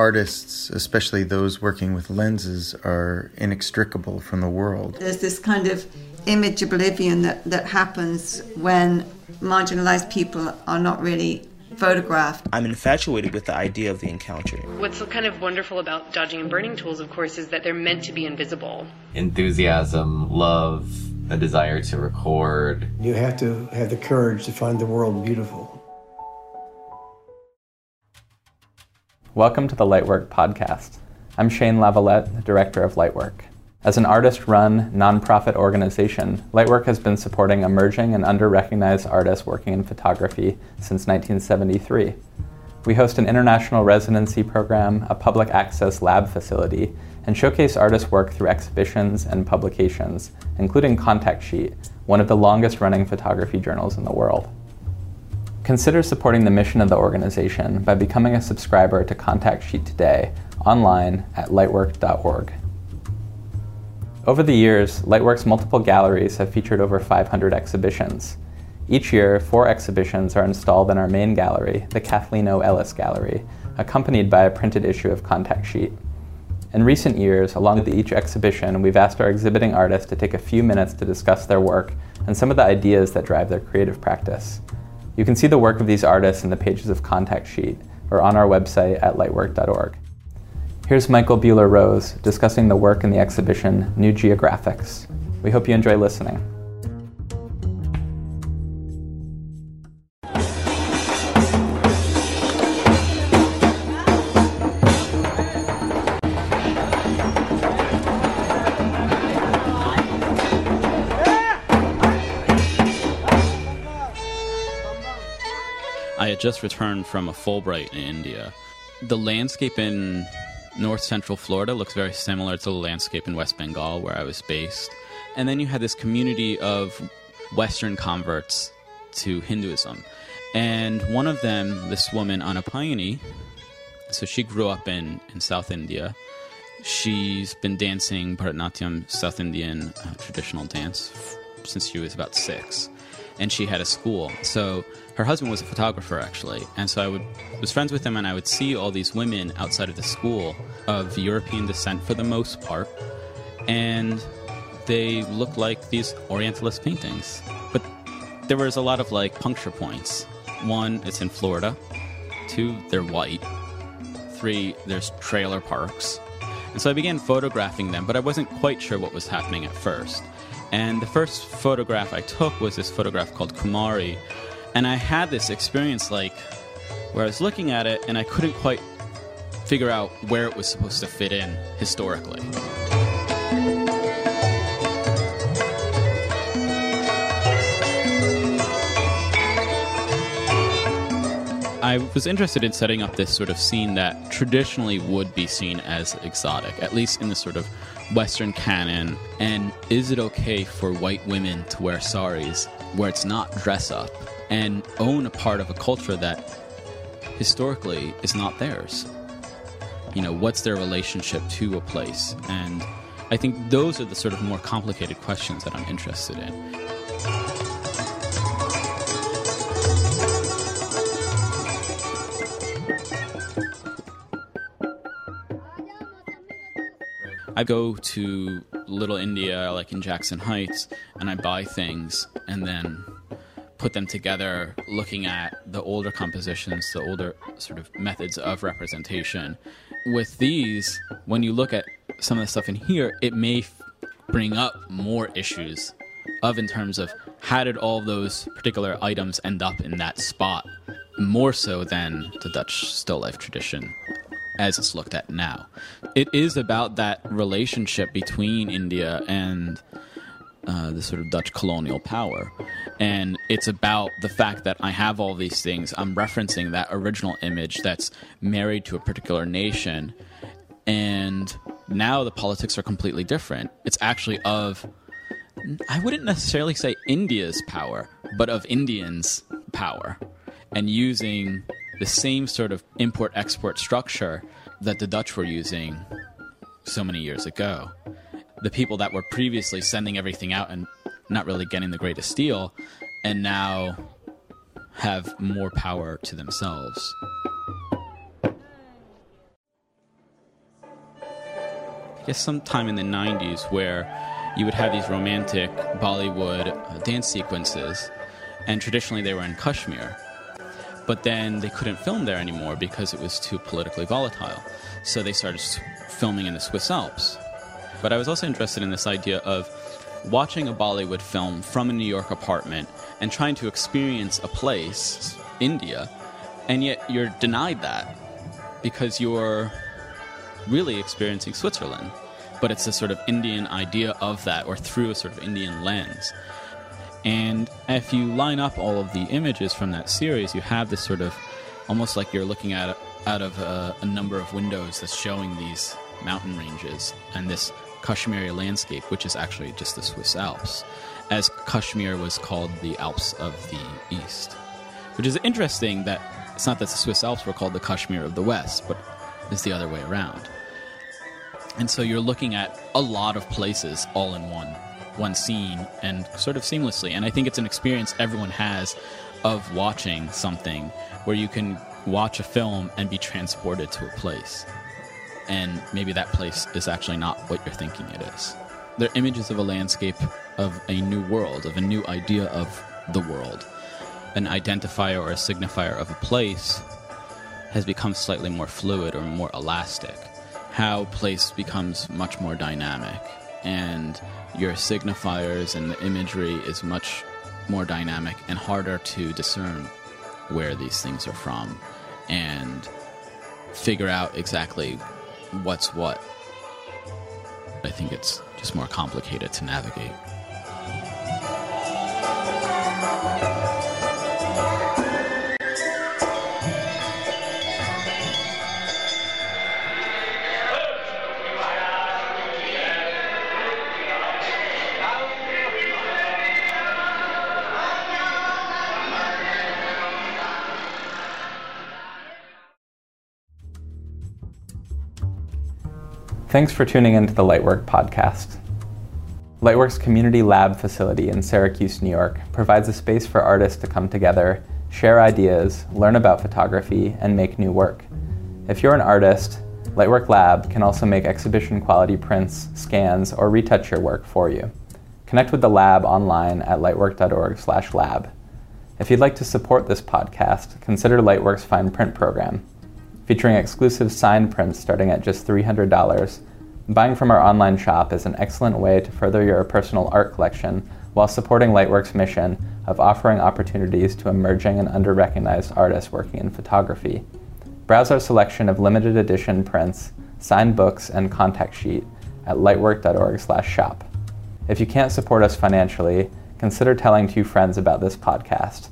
artists, especially those working with lenses, are inextricable from the world. There's this kind of image oblivion that, that happens when marginalized people are not really photographed. I'm infatuated with the idea of the encounter. What's kind of wonderful about dodging and burning tools, of course, is that they're meant to be invisible. Enthusiasm, love, a desire to record. You have to have the courage to find the world beautiful. Welcome to the Lightwork podcast. I'm Shane Lavalette, director of Lightwork. As an artist run, nonprofit organization, Lightwork has been supporting emerging and under recognized artists working in photography since 1973. We host an international residency program, a public access lab facility, and showcase artists' work through exhibitions and publications, including Contact Sheet, one of the longest running photography journals in the world. Consider supporting the mission of the organization by becoming a subscriber to Contact Sheet today online at lightwork.org. Over the years, Lightwork's multiple galleries have featured over 500 exhibitions. Each year, four exhibitions are installed in our main gallery, the Kathleen O. Ellis Gallery, accompanied by a printed issue of Contact Sheet. In recent years, along with each exhibition, we've asked our exhibiting artists to take a few minutes to discuss their work and some of the ideas that drive their creative practice. You can see the work of these artists in the pages of Contact Sheet or on our website at lightwork.org. Here's Michael Bühler Rose discussing the work in the exhibition New Geographics. We hope you enjoy listening. Just returned from a Fulbright in India. The landscape in north central Florida looks very similar to the landscape in West Bengal, where I was based. And then you had this community of Western converts to Hinduism. And one of them, this woman, Anapayani, so she grew up in, in South India. She's been dancing Bharatanatyam, South Indian uh, traditional dance, f- since she was about six. And she had a school. So her husband was a photographer actually, and so I would was friends with him, and I would see all these women outside of the school of European descent for the most part, and they looked like these Orientalist paintings, but there was a lot of like puncture points. One, it's in Florida. Two, they're white. Three, there's trailer parks. And so I began photographing them, but I wasn't quite sure what was happening at first. And the first photograph I took was this photograph called Kumari, and I had this experience like where I was looking at it and I couldn't quite figure out where it was supposed to fit in historically. I was interested in setting up this sort of scene that traditionally would be seen as exotic, at least in the sort of Western canon. And is it okay for white women to wear saris where it's not dress up? and own a part of a culture that historically is not theirs. You know, what's their relationship to a place? And I think those are the sort of more complicated questions that I'm interested in. I go to Little India, like in Jackson Heights, and I buy things, and then put them together looking at the older compositions, the older sort of methods of representation. With these, when you look at some of the stuff in here, it may f- bring up more issues of in terms of how did all those particular items end up in that spot, more so than the Dutch still life tradition as it's looked at now. It is about that relationship between India and uh, the sort of Dutch colonial power. And it's about the fact that I have all these things. I'm referencing that original image that's married to a particular nation. And now the politics are completely different. It's actually of, I wouldn't necessarily say India's power, but of Indians' power. And using the same sort of import export structure that the Dutch were using so many years ago the people that were previously sending everything out and not really getting the greatest deal, and now have more power to themselves. I guess sometime in the 90s where you would have these romantic Bollywood uh, dance sequences, and traditionally they were in Kashmir. But then they couldn't film there anymore because it was too politically volatile. So they started filming in the Swiss Alps. But I was also interested in this idea of watching a Bollywood film from a New York apartment and trying to experience a place, India, and yet you're denied that because you're really experiencing Switzerland. But it's a sort of Indian idea of that, or through a sort of Indian lens. And if you line up all of the images from that series, you have this sort of almost like you're looking at out of a, a number of windows that's showing these mountain ranges and this Kashmiri landscape, which is actually just the Swiss Alps, as Kashmir was called the Alps of the East. Which is interesting that it's not that the Swiss Alps were called the Kashmir of the West, but it's the other way around. And so you're looking at a lot of places all in one one scene and sort of seamlessly. And I think it's an experience everyone has of watching something where you can watch a film and be transported to a place. And maybe that place is actually not what you're thinking it is. They're images of a landscape of a new world, of a new idea of the world. An identifier or a signifier of a place has become slightly more fluid or more elastic. How place becomes much more dynamic, and your signifiers and the imagery is much more dynamic and harder to discern where these things are from and figure out exactly what's what. I think it's just more complicated to navigate. Thanks for tuning in to the Lightwork podcast. Lightwork's community lab facility in Syracuse, New York provides a space for artists to come together, share ideas, learn about photography, and make new work. If you're an artist, Lightwork Lab can also make exhibition quality prints, scans, or retouch your work for you. Connect with the lab online at lightwork.org/lab. If you'd like to support this podcast, consider Lightwork's fine print program featuring exclusive signed prints starting at just $300. Buying from our online shop is an excellent way to further your personal art collection while supporting Lightwork's mission of offering opportunities to emerging and underrecognized artists working in photography. Browse our selection of limited edition prints, signed books, and contact sheet at lightwork.org/shop. If you can't support us financially, consider telling two friends about this podcast